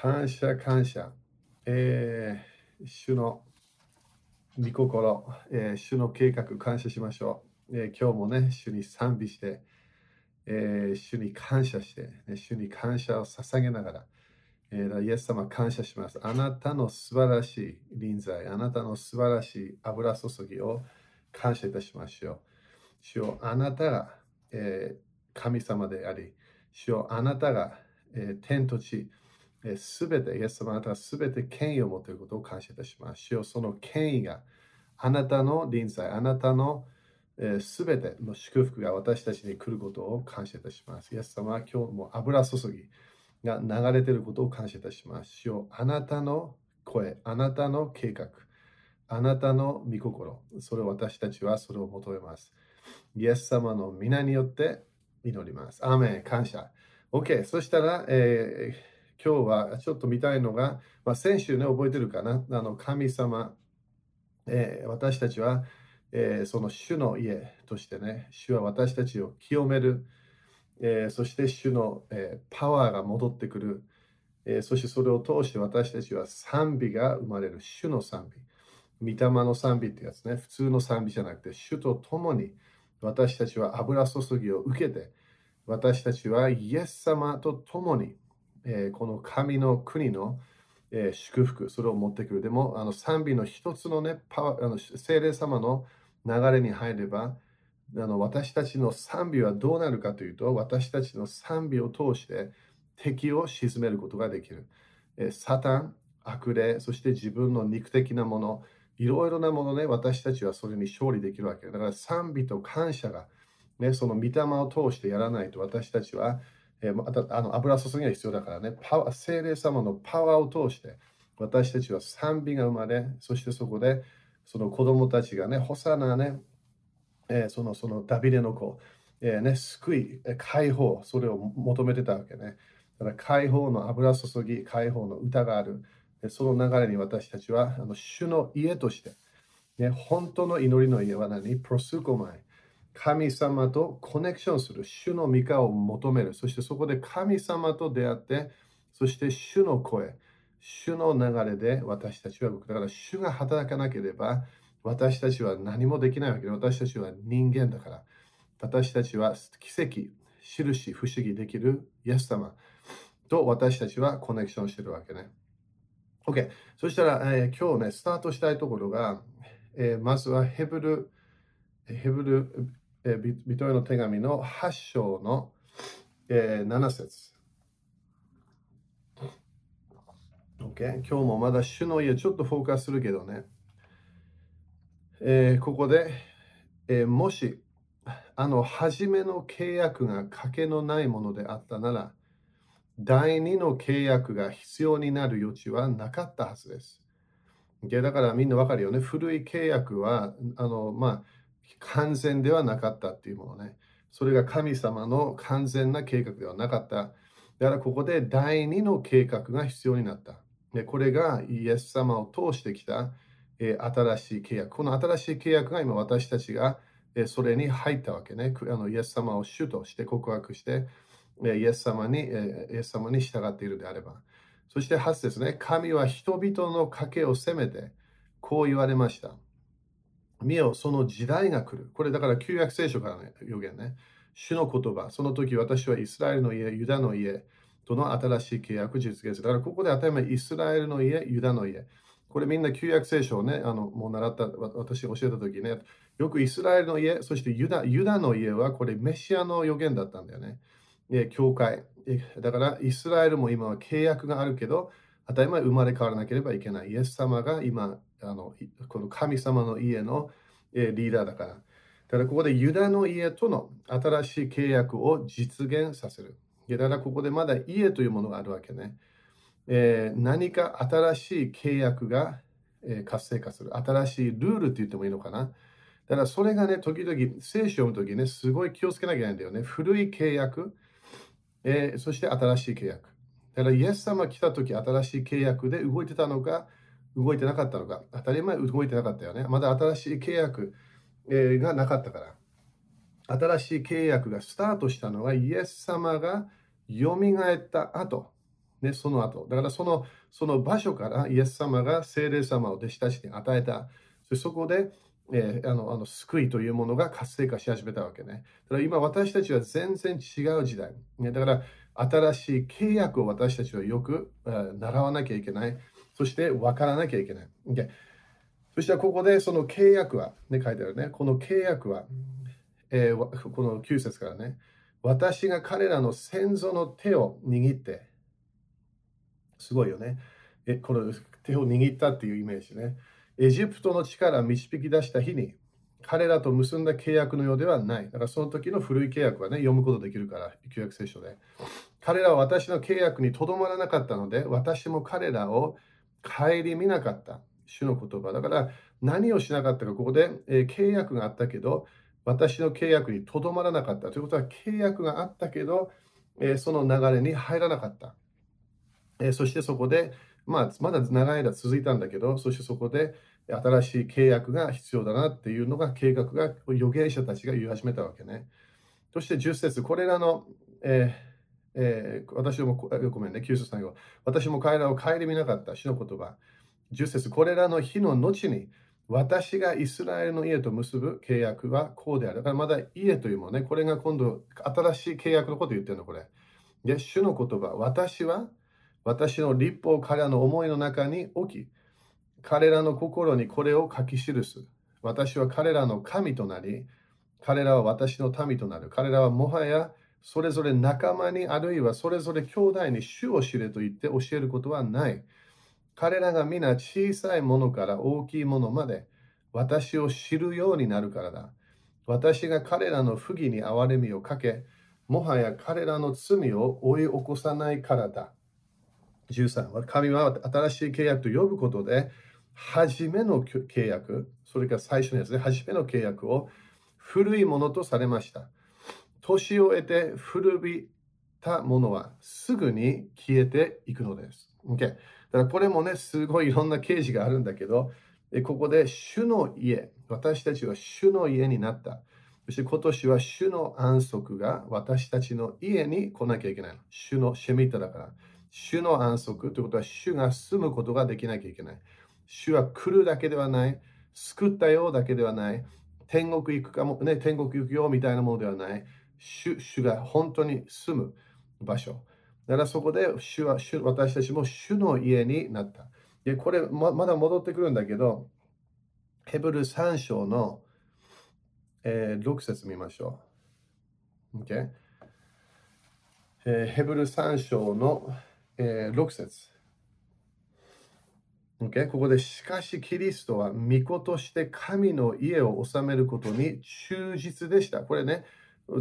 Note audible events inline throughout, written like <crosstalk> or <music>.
感謝、感謝。えー、主の御心、えー、主の計画、感謝しましょう。えー、今日もね、主に賛美して、えー、主に感謝して、ね、主に感謝を捧げながら、えー、イエス様感謝します。あなたの素晴らしい臨在、あなたの素晴らしい油注ぎを感謝いたしましょう。主よあなたが、えー、神様であり、主よあなたが、えー、天と地、す、べ、て、イエス様あなたがすべて権威を持っていることを感謝いたします。主よその権威があなたの臨在、あなたのすべ、ての祝福が私たちに来ることを感謝いたします。イエス様は今日も油注ぎが流れていることを感謝いたします。主よあなたの声、あなたの計画、あなたの御心、それを私たちはそれを求めます。イエス様の皆によって祈ります。アーメン、感謝。OK、そしたら、えー、今日はちょっと見たいのが、まあ、先週ね、覚えてるかな？あの神様、えー、私たちは、えー、その主の家としてね、主は私たちを清める、えー、そして主の、えパワーが戻ってくる、えそしてそれを通して私たちは賛美が生まれる、主の賛美。御霊の賛美ってやつね、普通の賛美じゃなくて、主と共に私たちは油注ぎを受けて、私たちはイエス様と共に、え、この神の国の、え、祝福、それを持ってくる。でも、あの賛美の一つのね、パワあの聖霊様の流れに入れば、あの私たちの賛美はどうなるかというと、私たちの賛美を通して敵を鎮めることができる。え、サタン、悪霊、そして自分の肉的なもの、いろいろなものね、私たちはそれに勝利できるわけ。だから賛美と感謝が、ね、その御霊を通してやらないと私たちは、えー、またあの油注ぎが必要だからね、パワ精霊様のパワーを通して私たちは賛美が生まれ、そしてそこでその子供たちがね、ホサナね、えー、そのそのダビデの子、えー、ね、救い、解放、それを求めてたわけね。だから解放の油注ぎ、解放の歌がある。その流れに私たちはあの主の家として、ね、本当の祈りの家は何？プロスコマイ。神様とコネクションする主の御顔を求める。そしてそこで神様と出会って、そして主の声、主の流れで私たちは動く。だから主が働かなければ私たちは何もできないわけで、私たちは人間だから。私たちは奇跡、印、不思議できるイエス様と私たちはコネクションしてるわけね。OK。そしたら、えー、今日ね、スタートしたいところが、えー、まずはヘブル、ヘブル、えー、ビトへの手紙の8章の、えー、7節 OK。今日もまだ主の家ちょっとフォーカスするけどね。えー、ここで、えー、もし、あの、初めの契約が賭けのないものであったなら、第二の契約が必要になる余地はなかったはずです。だからみんなわかるよね。古い契約は、あの、まあ、完全ではなかったっていうものね。それが神様の完全な計画ではなかった。だからここで第二の計画が必要になった。でこれがイエス様を通してきた、え、新しい契約。この新しい契約が今私たちが、え、それに入ったわけね。あのイエス様を主として告白して、イエス様に、えイエス様に従っているであれば。そして8節ね、神は人々の賭けを責めて、こう言われました。見よ、その時代が来る。これだから旧約聖書からの予言ね。主の言葉。その時私はイスラエルの家、ユダの家との新しい契約実現する。だからここで当たり前、イスラエルの家、ユダの家。これみんな旧約聖書をね、あのもう習った、私教えた時ね、よくイスラエルの家、そしてユダユダの家はこれメシアの予言だったんだよね。教会。だからイスラエルも今は契約があるけど、当たり前生まれ変わらなければいけない。イエス様が今、あのこの神様の家のリーダーだから。ただここでユダの家との新しい契約を実現させる。だからここでまだ家というものがあるわけね。えー、何か新しい契約が、え、活性化する。新しいルールって言ってもいいのかな。だからそれがね、時々聖書を読むときね、すごい気をつけなきゃいけないんだよね。古い契約、えー、そして新しい契約。だからイエス様来たとき、新しい契約で動いてたのか、動いてなかったのか。当たり前動いてなかったよね。まだ新しい契約、がなかったから。新しい契約がスタートしたのはイエス様が蘇った後。ね、その後。だからそのその場所からイエス様が聖霊様を弟子たちに与えた。そこで、えー、あのあの救いというものが活性化し始めたわけね。だから今私たちは全然違う時代。ね、だから新しい契約を私たちはよく、えー、習わなきゃいけない。そして分からなきゃいけない。Okay、そしてここでその契約は、ね、書いてあるね。この契約は、えー、この9節からね。私が彼らの先祖の手を握って、すごいよね。えこの手を握ったっていうイメージね。エジプトの力を導き出した日に、彼らと結んだ契約のようではない。だからその時の古い契約はね、読むことできるから、旧約聖書で。彼らは私の契約にとどまらなかったので、私も彼らを顧みなかった。主の言葉。だから何をしなかったか、ここで、えー、契約があったけど、私の契約にとどまらなかった。ということは、契約があったけど、えー、その流れに入らなかった。えー、そしてそこで、まあ、まだ長い間続いたんだけど、そしてそこで新しい契約が必要だなっていうのが計画が預言者たちが言い始めたわけね。そして10節これらの、えーえー、私も、ごめんね、9節最後。私も彼らを顧みなかった主の言葉。10節これらの日の後に、私がイスラエルの家と結ぶ契約はこうである。だからまだ家というものね、これが今度新しい契約のこと言ってるの、これ。で、主の言葉。私は私の立法彼らの思いの中に置き、彼らの心にこれを書き記す。私は彼らの神となり、彼らは私の民となる。彼らはもはやそれぞれ仲間にあるいはそれぞれ兄弟に主を知れと言って教えることはない。彼らが皆小さいものから大きいものまで私を知るようになるからだ。私が彼らの不義に憐れみをかけ、もはや彼らの罪を追い起こさないからだ。13神は新しい契約と呼ぶことで、初めの契約、それから最初のやつで、初めの契約を古いものとされました。年を得て古びたものはすぐに消えていくのです。Okay、だからこれもね、すごいいろんな啓示があるんだけど、ここで主の家、私たちは主の家になった。そして今年は主の安息が私たちの家に来なきゃいけない。主のシェミタだから。主の安息ということは主が住むことができなきゃいけない。主は来るだけではない。救ったようだけではない。天国行くかも、ね、天国行くよみたいなものではない。主主が本当に住む場所。だからそこで主は主私たちも主の家になった。でこれままだ戻ってくるんだけど、ヘブル3章の、えー、6節見ましょう。Okay? えー、ヘブル3章の、えー、6節 Okay? ここで、しかしキリストは御子として神の家を治めることに忠実でした。これね、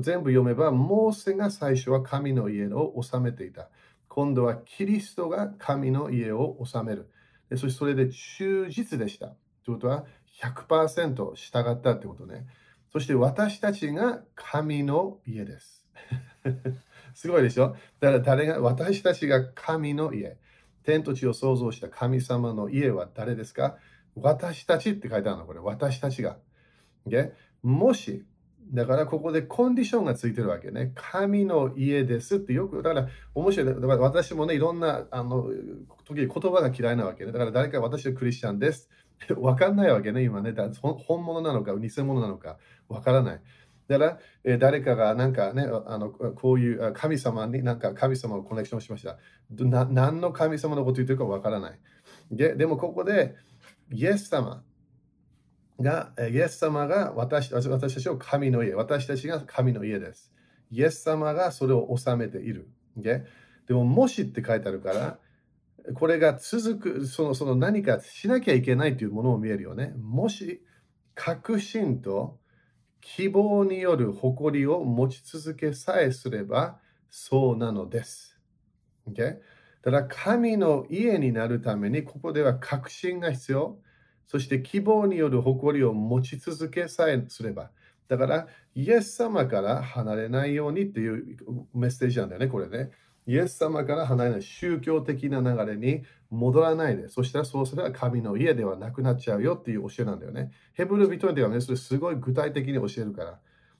全部読めば、モーセが最初は神の家を治めていた。今度はキリストが神の家を治める。そしてそれで忠実でした。ということは100%従ったってことね。そして私たちが神の家です。<laughs> すごいでしょ？だから誰が、私たちが神の家。天と地を創造した神様の家は誰ですか？私たちって書いてあるの、これ。私たちが。o もしだからここでコンディションがついてるわけね。神の家ですってよく、だから面白い。だから私もね、いろんな、あの、時言葉が嫌いなわけね。だから誰か私はクリスチャンです。<laughs> わかんないわけね、今ね。本物なのか、偽物なのか、わからない。だから、え誰かがなんかね、あのこういう神様になんか神様をコネクションしました。な何の神様のこと言ってるかわからない。ででもここで、イエス様、が、イエス様が私私たちを神の家、私たちが神の家です。イエス様がそれを治めている。でも、もしって書いてあるから、これが続く、そのその何かしなきゃいけないというものを見えるよね。もし、確信と希望による誇りを持ち続けさえすれば、そうなのです。Okay? だから、神の家になるために、ここでは確信が必要。そして希望による誇りを持ち続けさえすれば。だから、イエス様から離れないようにっていうメッセージなんだよね、これね。イエス様から離れない宗教的な流れに戻らないで、そしたらそうすれば神の家ではなくなっちゃうよっていう教えなんだよね。ヘブル人ではね、それすごい具体的に教えるから。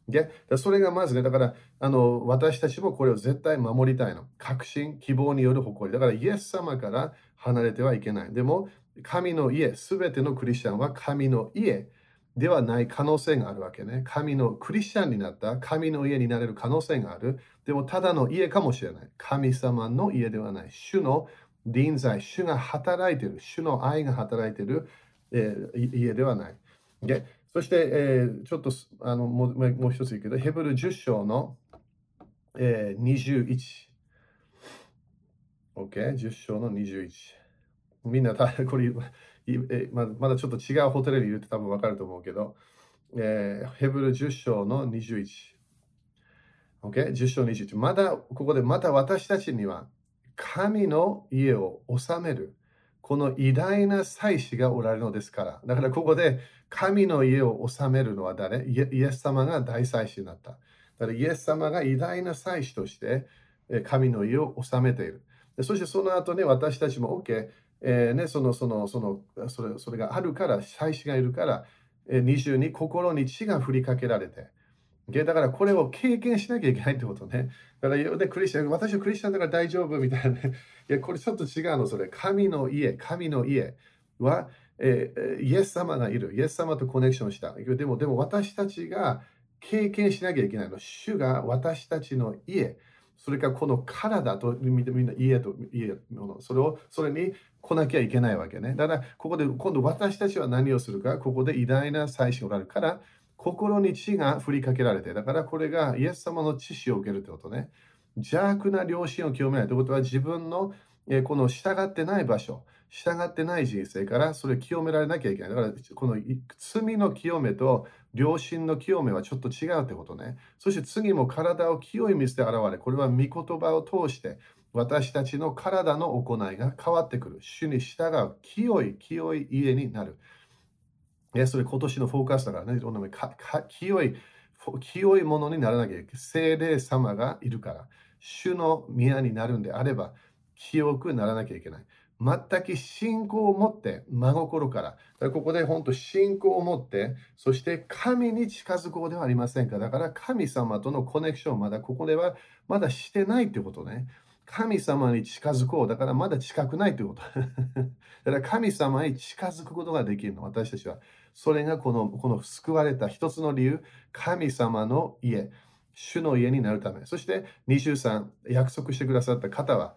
でそれがまずね、だからあの私たちもこれを絶対守りたいの。確信、希望による誇り。だからイエス様から離れてはいけない。でも、神の家、すべてのクリスチャンは神の家ではない可能性があるわけね。神のクリスチャンになった神の家になれる可能性がある。でも、ただの家かもしれない。神様の家ではない。主の臨在、主が働いている、主の愛が働いている、えー、家ではない。でそして、えー、ちょっとあのもうもう一つ言うけど、ヘブル10章の、えー、21。OK? 10章の21。みんな、<laughs> これ、まだちょっと違うホテルにいるって多分わかると思うけど、えー、ヘブル10章の21。OK? 10章21。まだ、ここでまた私たちには神の家を治める。この偉大な祭司がおられるのですから。だからここで神の家を治めるのは誰？イエス様が大祭司になった。だからイエス様が偉大な祭司として神の家を治めている。そしてその後ね、私たちも OK、えー、ね、そのそのそのそれそれがあるから、祭司がいるから、二重に心に血が振りかけられて、だからこれを経験しなきゃいけないってことね。だからでクリスチャン、私はクリスチャンだから大丈夫みたいな、ね。いや、これちょっと違うの、それ。神の家、神の家は、えー、イエス様がいる。イエス様とコネクションした。でも、でも私たちが経験しなきゃいけないの。主が私たちの家、それからこの体とみんな家と家の、それを、それに来なきゃいけないわけね。だから、ここで今度私たちは何をするか、ここで偉大な祭司があるから、心に血が振りかけられて、だからこれがイエス様の知識を受けるってことね。邪悪な良心を清めないということは自分のこの従ってない場所、従ってない人生からそれを清められなきゃいけない。だからこの罪の清めと良心の清めはちょっと違うってことね。そして次も体を清い水で現れ、これは御言葉を通して私たちの体の行いが変わってくる。主に従う清い清い家になる。えそれ今年のフォーカスだからね、清い、清いものにならなきゃいけない。精霊様がいるから、主の宮になるんであれば、清くならなきゃいけない。全く信仰を持って、真心から。からここで本当信仰を持って、そして神に近づこうではありませんか。だから神様とのコネクション、まだここではまだしてないってことね。神様に近づこう。だからまだ近くないということ。<laughs> だから神様に近づくことができるの、私たちは。それがこのこの救われた一つの理由、神様の家、主の家になるため。そして23、約束してくださった方は、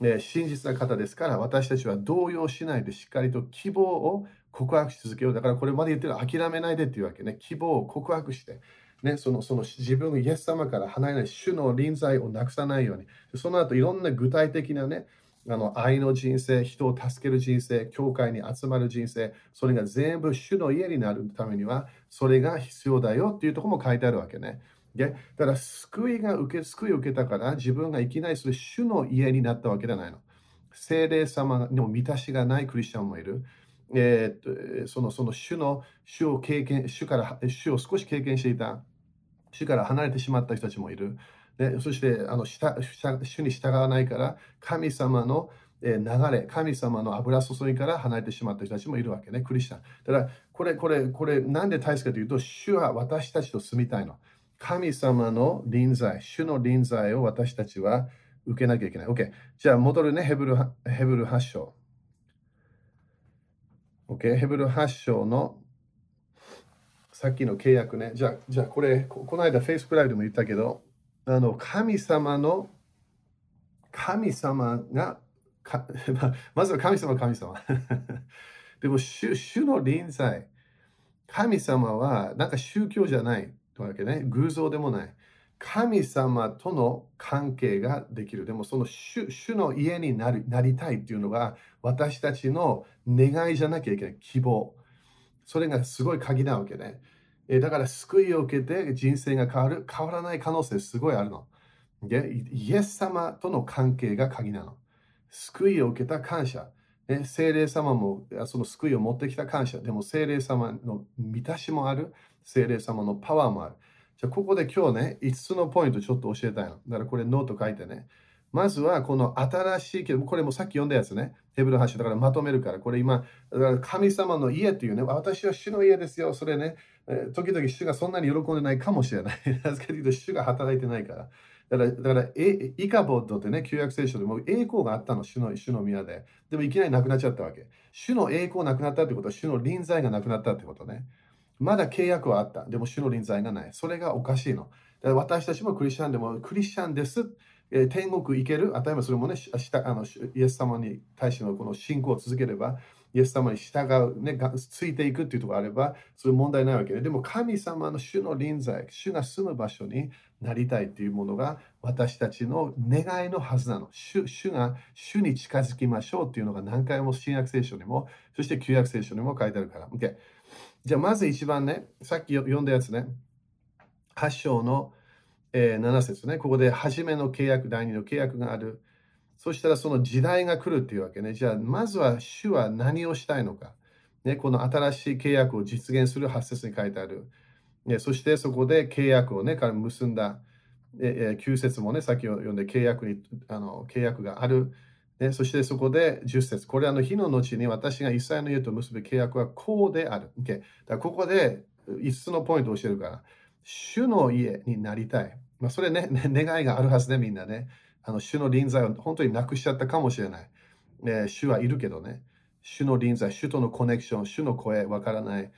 ね、真実な方ですから、私たちは動揺しないでしっかりと希望を告白し続けよう。だからこれまで言ってる諦めないでっていうわけね。希望を告白して、ね、そのその自分がイエス様から離れない主の臨在をなくさないように。その後いろんな具体的なね、あの愛の人生、人を助ける人生、教会に集まる人生、それが全部主の家になるためには、それが必要だよっていうところも書いてあるわけね。で、だから救いが受け、救いを受けたから自分がいきなりそれ主の家になったわけじゃないの。精霊様にも満たしがないクリスチャンもいる。えー、そのその主の主を経験、主から主を少し経験していた、主から離れてしまった人たちもいる。でそしてあの主に従わないから神様の流れ、神様の油注ぎから離れてしまった人たちもいるわけね、クリスチャン。だから、これ、これ、これ、なんで大切かというと、主は私たちと住みたいの。神様の臨在、主の臨在を私たちは受けなきゃいけない。OK。じゃあ、戻るね、ヘブルヘブル8章。OK。ヘブル8章のさっきの契約ね。じゃあ、じゃあこれ、この間、フェイスプライドも言ったけど、あの神様の神様が <laughs> まずは神様神様。<laughs> でも主主の臨在。神様はなんか宗教じゃないというわけね。偶像でもない。神様との関係ができる。でもその主主の家になりなりたいっていうのが私たちの願いじゃなきゃいけない。希望。それがすごい鍵なわけねえだから救いを受けて人生が変わる、変わらない可能性すごいあるの。でイエス様との関係が鍵なの。救いを受けた感謝。ね、精霊様もその救いを持ってきた感謝。でも聖霊様の満たしもある。聖霊様のパワーもある。じゃあここで今日ね、5つのポイントちょっと教えたいの。だからこれノート書いてね。まずはこの新しいけど、これもさっき読んだやつね。ヘブル8だからまとめるから、これ今、だから神様の家っていうね、私は主の家ですよ。それね、時々主がそんなに喜んでないかもしれない。なぜかというと、主が働いてないから。だから、だからえイカボットってね、旧約聖書でも栄光があったの、主の主の宮で。でもいきなりなくなっちゃったわけ。主の栄光なくなったってことは、主の臨在がなくなったってことね。まだ契約はあった。でも主の臨在がない。それがおかしいの。だから私たちもクリスチャンでも、クリスチャンです。え、天国行ける。当たり前それもね、あのイエス様に対してのこの信仰を続ければ、イエス様に従う、ね、がついていくっていうところがあれば、それ問題ないわけで、でも神様の主の臨在、主が住む場所になりたいっていうものが私たちの願いのはずなの。主主が主に近づきましょうっていうのが何回も新約聖書にも、そして旧約聖書にも書いてあるから。OK、じゃあまず一番ね、さっき読んだやつね、8章の、7節ね、ここで初めの契約、第2の契約がある。そしたらその時代が来るっていうわけね。じゃあ、まずは主は何をしたいのか。ね、この新しい契約を実現する8節に書いてある。ね、そしてそこで契約をね、彼結んだ。え9節もね、さっき読んで契約にあの契約がある。ね、そしてそこで10節これあの日の後に私がイスラエルの家と結ぶ契約はこうである。Okay、だここで5つのポイントを教えるから、主の家になりたい。まあ、それね、願いがあるはずで、みんなね。あの主の臨在を本当になくしちゃったかもしれない。えー、主はいるけどね。主の臨在、主とのコネクション、主の声、わからない。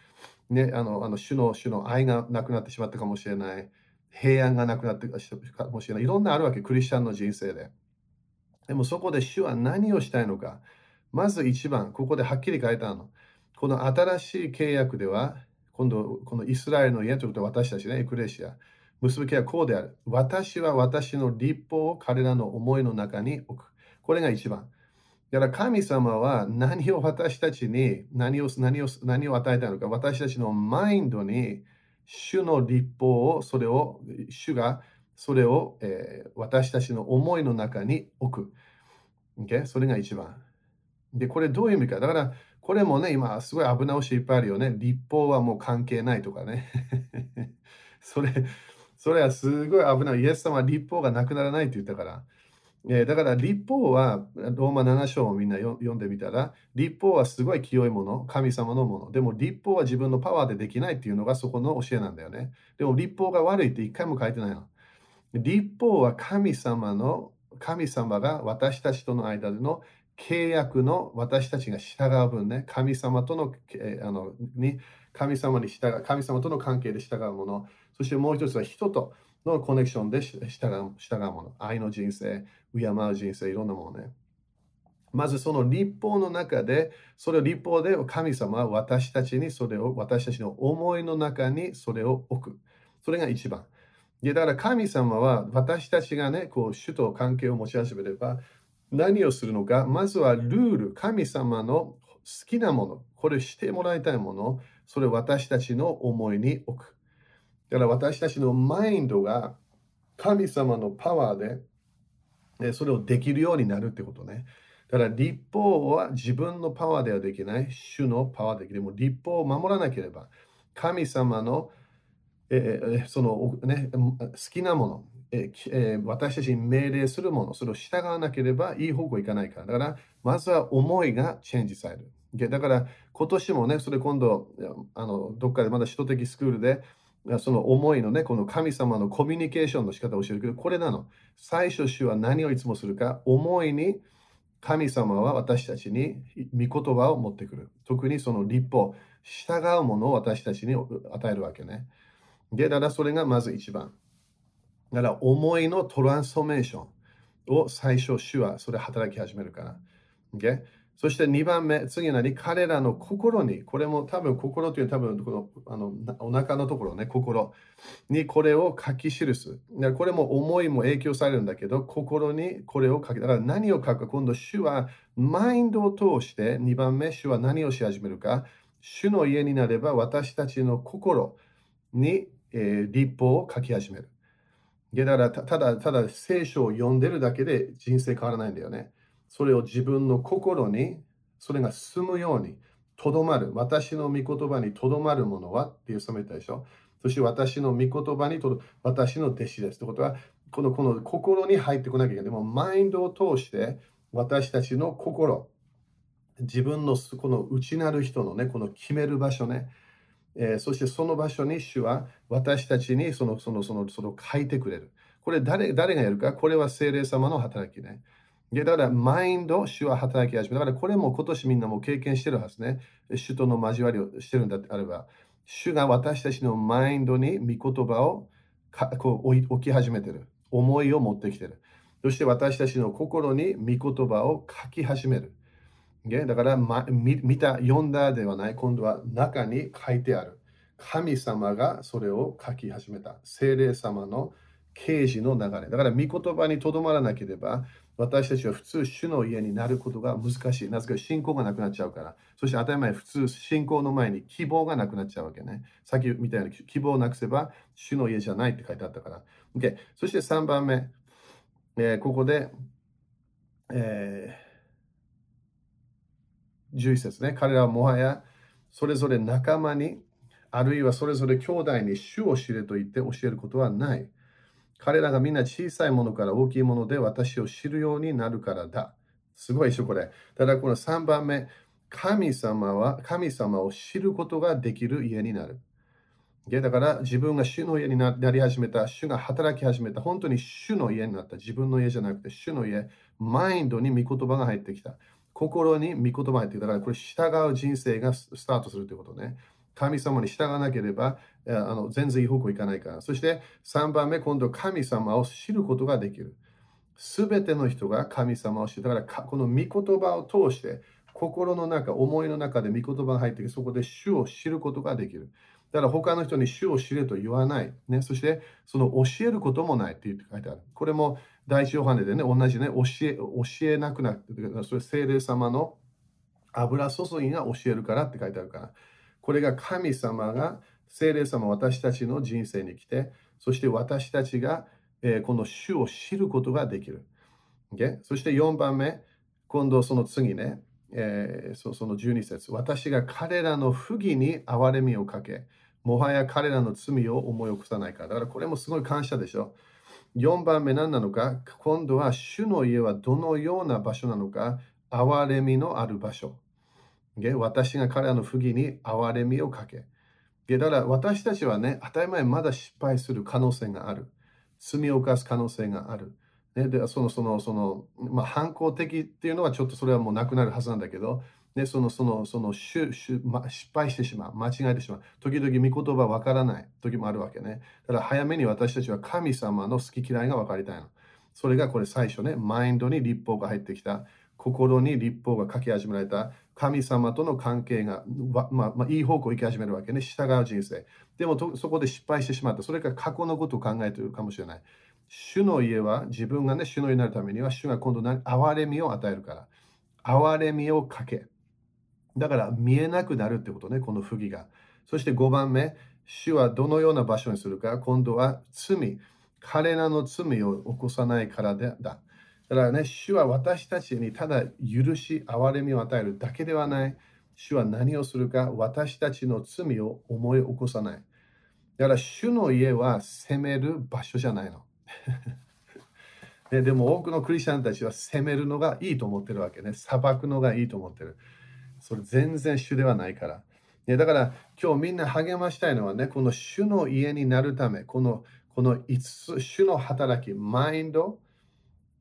ね、あの、あの主の主の愛がなくなってしまったかもしれない。平安がなくなってかもしれない。いろんなあるわけ、クリスチャンの人生で。でもそこで主は何をしたいのか。まず一番、ここではっきり書いてあるの。この新しい契約では、今度、このイスラエルの家ということは私たちね、エクレシア。結ぶ気はこうである。私は私の立法を彼らの思いの中に置く。これが一番。だから神様は何を私たちに何を何を何を与えたのか。私たちのマインドに主の立法を、それを、主がそれを、えー、私たちの思いの中に置く。Okay? それが一番。で、これどういう意味か。だから、これもね、今すごい危なおしいっぱいあるよね。立法はもう関係ないとかね。<laughs> それ、それはすごい危ない。イエス様は立法がなくならないって言ったから。え、だから立法は、ローマ7章をみんな読んでみたら、立法はすごい清いもの、神様のもの。でも立法は自分のパワーでできないっていうのがそこの教えなんだよね。でも立法が悪いって一回も書いてないの。立法は神様の、神様が私たちとの間での契約の私たちが従う分ね、神様との、え、あのに神様に従う、神様との関係で従うもの。そしてもう一つは人とのコネクションで従う従うもの。愛の人生、敬う人生、いろんなものね。まずその立法の中で、それを立法で神様は私たちにそれを、私たちの思いの中にそれを置く。それが一番。でだから神様は私たちがね、こう主と関係を持ち始めれば、何をするのか、まずはルール、神様の好きなもの、これしてもらいたいもの、それを私たちの思いに置く。だから私たちのマインドが神様のパワーでそれをできるようになるってことね。だから立法は自分のパワーではできない、主のパワーできる。も立法を守らなければ、神様の、えー、その、ね、好きなもの、えー、私たちに命令するもの、それを従わなければいい方向いかないから。だから、まずは思いがチェンジされる。だから、今年もね、それ今度、あのどっかでまだ首都的スクールで、その思いのね、この神様のコミュニケーションの仕方を教えるけど、これなの。最初、主は何をいつもするか、思いに神様は私たちに御言葉を持ってくる。特にその立法、従うものを私たちに与えるわけね。で、だからそれがまず一番。だから思いのトランスフォーメーションを最初、主はそれ働き始めるから。Okay? そして2番目、次なり彼らの心に、これも多分心という多分このあのお腹のところね、心にこれを書き記す。これも思いも影響されるんだけど、心にこれを書き、だから何を書くか、今度主はマインドを通して2番目、主は何をし始めるか、主の家になれば私たちの心に、えー、立法を書き始める。だからただただ聖書を読んでるだけで人生変わらないんだよね。それを自分の心に、それが住むように、とどまる。私の御言葉にとどまるものは？っていうめたでしょ？そして私の御言葉にとど、私の弟子です。ということは、このこの心に入ってこなきゃいけない。でも、マインドを通して私たちの心、自分のこの内なる人のね、この決める場所ね、えー、そしてその場所に主は私たちにそのそのそのその書いてくれる。これ誰誰がやるかこれは精霊様の働きね。いやだから、マインド、主は働き始め。だから、これも今年みんなも経験してるはずね。主との交わりをしてるんだってあれば、主が私たちのマインドに御言葉をこう置き始めてる。思いを持ってきてる。そして私たちの心に御言葉を書き始める。だから、ま、見た、読んだではない、今度は中に書いてある。神様がそれを書き始めた。精霊様の啓示の流れ。だから、御言葉にとどまらなければ、私たちは普通、主の家になることが難しい。なぜか信仰がなくなっちゃうから。そして当たり前、普通、信仰の前に希望がなくなっちゃうわけね。さっきみたいに希望をなくせば、主の家じゃないって書いてあったから。Okay、そして3番目、えー、ここで、えー、11節ね。彼らはもはやそれぞれ仲間に、あるいはそれぞれ兄弟に主を知れと言って教えることはない。彼らがみんな小さいものから大きいもので私を知るようになるからだ。すごいでしょ、これ。ただこの3番目、神様は神様を知ることができる家になる。だから自分が主の家になり始めた、主が働き始めた、本当に主の家になった、自分の家じゃなくて主の家、マインドに御言葉が入ってきた。心に御言葉が入ってきた。だからこれ従う人生がスタートするということね。神様に従わなければあの全然いい方向いかないから。そして3番目、今度神様を知ることができる。すべての人が神様を知る。だからこの御言葉を通して心の中、思いの中で御言葉が入ってきて、そこで主を知ることができる。だから他の人に主を知れと言わない。ね、そしてその教えることもないって書いてある。これも第一ヨハネでね、同じね、教え教えなくなって、それ聖霊様の油注ぎが教えるからって書いてあるから。これが神様が、聖霊様私たちの人生に来て、そして私たちが、えー、この主を知ることができる。Okay? そして4番目、今度その次ね、えー、そその12節私が彼らの不義に憐れみをかけ、もはや彼らの罪を思い起こさないか。だからこれもすごい感謝でしょ。4番目何なのか今度は主の家はどのような場所なのか憐れみのある場所。私が彼らの不義に憐れみをかけ。だから私たちはね、当たり前まだ失敗する可能性がある。罪を犯す可能性がある。ね、でその、その、その、まあ、反抗的っていうのはちょっとそれはもうなくなるはずなんだけど、ね、その、その、その、ししま、失敗してしまう。間違えてしまう。時々御言葉わからない時もあるわけね。だから早めに私たちは神様の好き嫌いが分かりたいの。それがこれ最初ね、マインドに立法が入ってきた。心に立法が書き始められた神様との関係が、まあ、まあ、いい方向行き始めるわけね。従う人生。でもそこで失敗してしまった。それから過去のことを考えているかもしれない。主の家は自分がね、主の家になるためには、主が今度何憐れみを与えるから。憐れみをかけ。だから見えなくなるってことね、この不義が。そして5番目、主はどのような場所にするか、今度は罪。彼らの罪を起こさないからだ。だからね、主は私たちにただ許し、憐れみを与えるだけではない。主は何をするか、私たちの罪を思い起こさない。だから、主の家は責める場所じゃないの。で <laughs> でも多くのクリスチャンたちは責めるのがいいと思ってるわけね。裁くのがいいと思ってる。それ全然主ではないから。ね、だから今日みんな励ましたいのはね、この主の家になるため、このこの5つ、主の働き、マインド、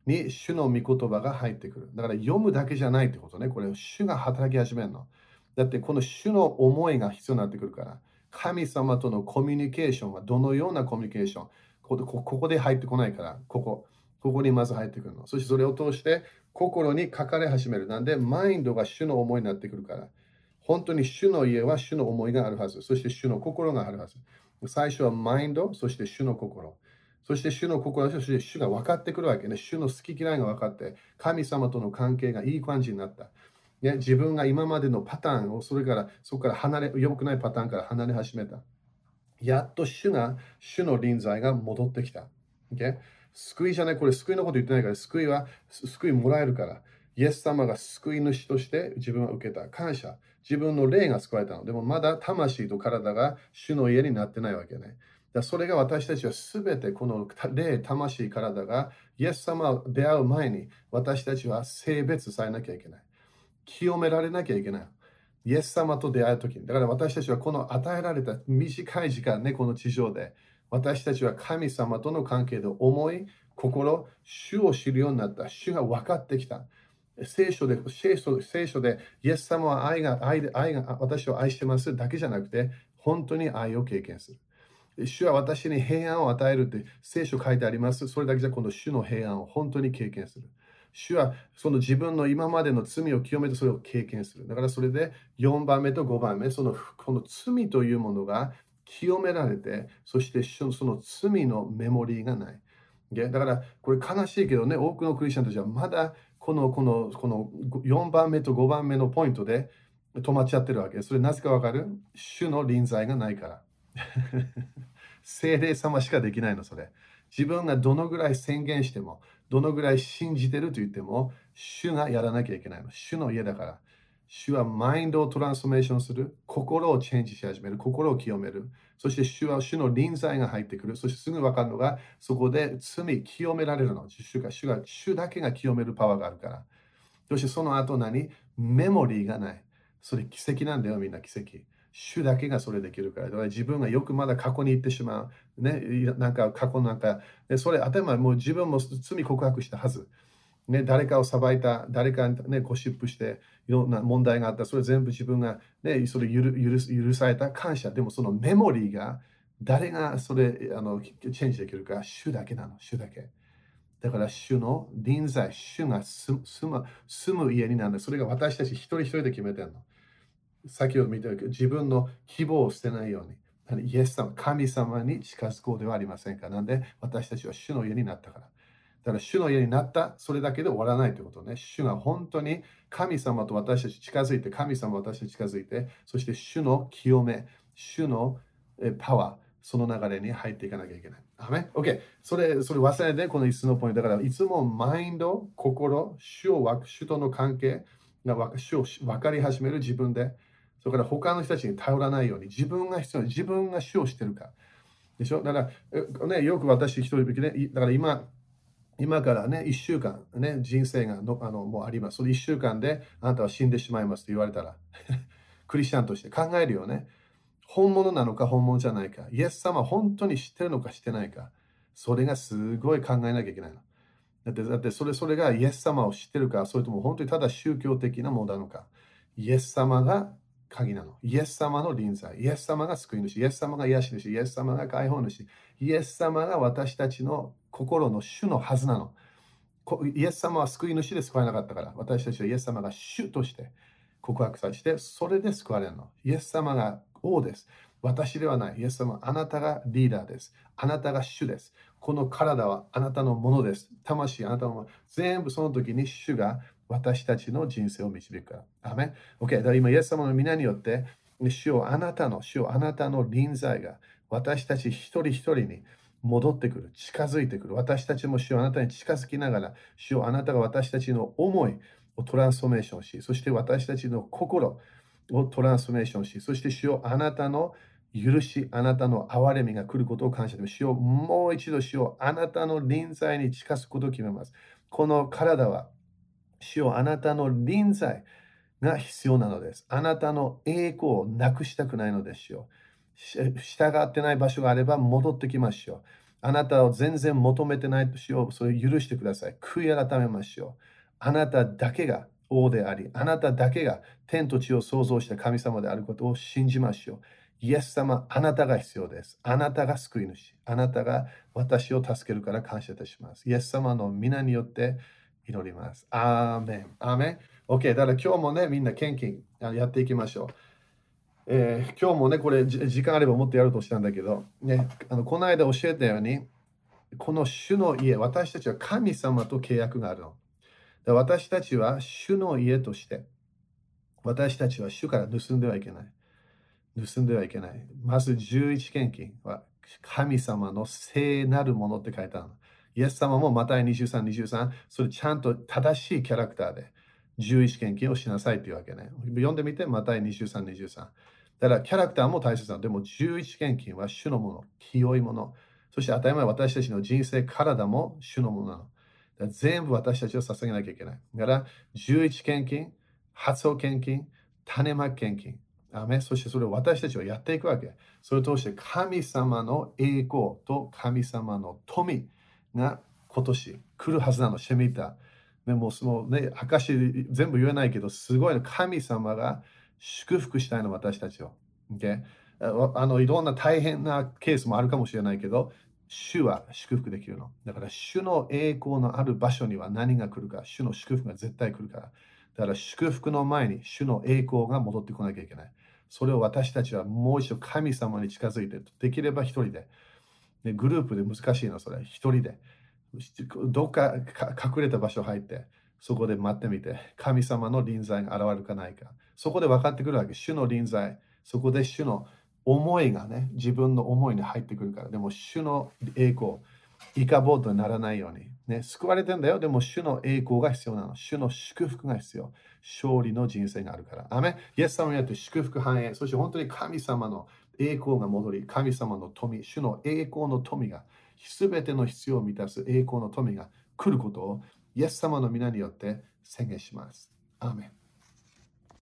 に主の御言葉が入ってくる。だから読むだけじゃないってことね。これ、主が働き始めるの。だってこの主の思いが必要になってくるから。神様とのコミュニケーションはどのようなコミュニケーションこここで入ってこないから、ここ。ここにまず入ってくるの。そしてそれを通して心に書かれ始める。なんで、マインドが主の思いになってくるから。本当に主の家は主の思いがあるはず。そして主の心があるはず。最初はマインド、そして主の心。そして主の心、そして主が分かってくるわけね。主の好き嫌いが分かって、神様との関係がいい感じになった。ね、自分が今までのパターンを、それからそこから離れ、良くないパターンから離れ始めた。やっと主が、主の臨在が戻ってきた。Okay? 救いじゃない、これ救いのこと言ってないから、救いは救いもらえるから。イエス様が救い主として自分は受けた。感謝。自分の霊が救われたの。でもまだ魂と体が主の家になってないわけね。だそれが私たちはすべてこの霊、魂、体がイエス様と出会う前に私たちは性別されなきゃいけない。清められなきゃいけない。イエス様と出会うときに。だから私たちはこの与えられた短い時間ね、この地上で。私たちは神様との関係で思い、心、主を知るようになった。主が分かってきた。聖書で、聖書聖書で、イエス様は愛が、愛で、愛が、私を愛してますだけじゃなくて、本当に愛を経験する。主は私に平安を与えるって聖書書いてあります。それだけじゃ今度主の平安を本当に経験する。主はその自分の今までの罪を清めてそれを経験する。だからそれで4番目と5番目、そのこの罪というものが清められて、そしてその罪のメモリーがない。だからこれ悲しいけどね、多くのクリスチャンたちはまだこのこのこの4番目と5番目のポイントで止まっちゃってるわけ。それなぜかわかる？主の臨在がないから。<laughs> 精霊様しかできないの、それ。自分がどのぐらい宣言しても、どのぐらい信じてると言っても、主がやらなきゃいけないの。主の家だから。主はマインドをトランスフォーメーションする。心をチェンジし始める。心を清める。そして主は主の臨在が入ってくる。そしてすぐ分かるのが、そこで罪清められるの。主が主が主だけが清めるパワーがあるから。そしてその後何？メモリーがない。それ奇跡なんだよ、みんな奇跡。主だけがそれできるから。だから自分がよくまだ過去に行ってしまう。ね、なんか過去なんか、それ頭もう自分も罪告白したはず。ね、誰かを裁いた、誰かに、ね、ゴシップして、いろんな問題があった、それ全部自分が、ね、それ許許された感謝。でもそのメモリーが、誰がそれあのチェンジできるか、主だけなの、主だけ。だから主の臨在、主が住む住む家になるそれが私たち一人一人で決めてるの。先ほど見たように自分の希望を捨てないように。イエス様、神様に近づこうではありませんか。なんで私たちは主の家になったから。だから主の家になった、それだけで終わらないということね。主が本当に神様と私たち近づいて、神様私たち近づいて、そして主の清め、主のパワー、その流れに入っていかなきゃいけない。アメ ?OK。それ、それ忘れて、この椅子のポイント。だから、いつもマインド、心、主を、主との関係が主を分かり始める自分で。それから他の人たちに頼らないように、自分が必要自分が主をしてるか。でしょ？だから、ね、よく私一人で、ね、だから今、今からね、1週間、ね、人生がのあのもうあります。その1週間であなたは死んでしまいますと言われたら、<laughs> クリスチャンとして考えるよね。本物なのか本物じゃないか。イエス様本当に知ってるのか知ってないか。それがすごい考えなきゃいけないの。だって、だってそれそれがイエス様を知ってるか、それとも本当にただ宗教的なものなのか。イエス様が鍵なの。イエス様の臨在。イエス様が救い主。イエス様が癒し主。イエス様が解放主。イエス様が私たちの心の主のはずなの。イエス様は救い主で救われなかったから、私たちはイエス様が主として告白させて、それで救われるの。イエス様が王です。私ではない。イエス様、あなたがリーダーです。あなたが主です。この体はあなたのものです。魂、あなたのもの。全部その時に主が私たちの人生を導くから。アメ ?OK。だから今、イエス様の皆によって、主をあなたの、主をあなたの臨在が私たち一人一人に戻ってくる、近づいてくる。私たちも主をあなたに近づきながら、主をあなたが私たちの思いをトランスフォーメーションし、そして私たちの心をトランスフォーメーションし、そして主をあなたの許し、あなたの憐れみが来ることを感謝します。主をもう一度主をあなたの臨在に近づくことを決めます。この体は主よあなたの臨在が必要なのです。あなたの栄光をなくしたくないのですよ。従ってない場所があれば戻ってきましょう。あなたを全然求めてないとしよう。それを許してください。悔い改めましょう。あなただけが王であり、あなただけが天と地を創造した神様であることを信じましょう。イエス様、あなたが必要です。あなたが救い主。あなたが私を助けるから感謝いたします。イエス様の皆によって祈ります。アーメン。アーメン？OK。だから今日もね、みんな献金やっていきましょう。えー、今日もね、これ時間あればもっとやるとしたんだけど、ね、あのこの間教えたように、この主の家、私たちは神様と契約があるの。私たちは主の家として、私たちは主から盗んではいけない。盗んではいけない。まず11献金は神様の聖なるものって書いてあるの。イエス様もまた23、23、それちゃんと正しいキャラクターで11献金をしなさいというわけね。読んでみて、また23、23。だからキャラクターも大切なの。でも11献金は主のもの、清いもの。そして当たり前私たちの人生、体も主のものなの。全部私たちを捧げなきゃいけない。だから11献金、発音献金、種まき献金。そしてそれを私たちはやっていくわけ。それを通して神様の栄光と神様の富が今年来るはずなの、シェミタ。でもそのね、証全部言えないけど、すごいの神様が祝福したいの、私たちを。Okay? あのいろんな大変なケースもあるかもしれないけど、主は祝福できるの。だから主の栄光のある場所には何が来るか、主の祝福が絶対来るから。だから祝福の前に主の栄光が戻ってこなきゃいけない。それを私たちはもう一度神様に近づいて、できれば一人で。でグループで難しいの、それ。一人で。どっか隠れた場所入って、そこで待ってみて、神様の臨在が現れるかないか。そこで分かってくるわけ。主の臨在。そこで主の思いがね、自分の思いに入ってくるから。でも、主の栄光、イカボートにならないように。ね、救われてんだよ。でも、主の栄光が必要なの。主の祝福が必要。勝利の人生があるから。アメイエス様によって祝福繁栄。そして本当に神様の栄光が戻り、神様の富、主の栄光の富が、すべての必要を満たす栄光の富が来ることを、イエス様の皆によって宣言します。アメン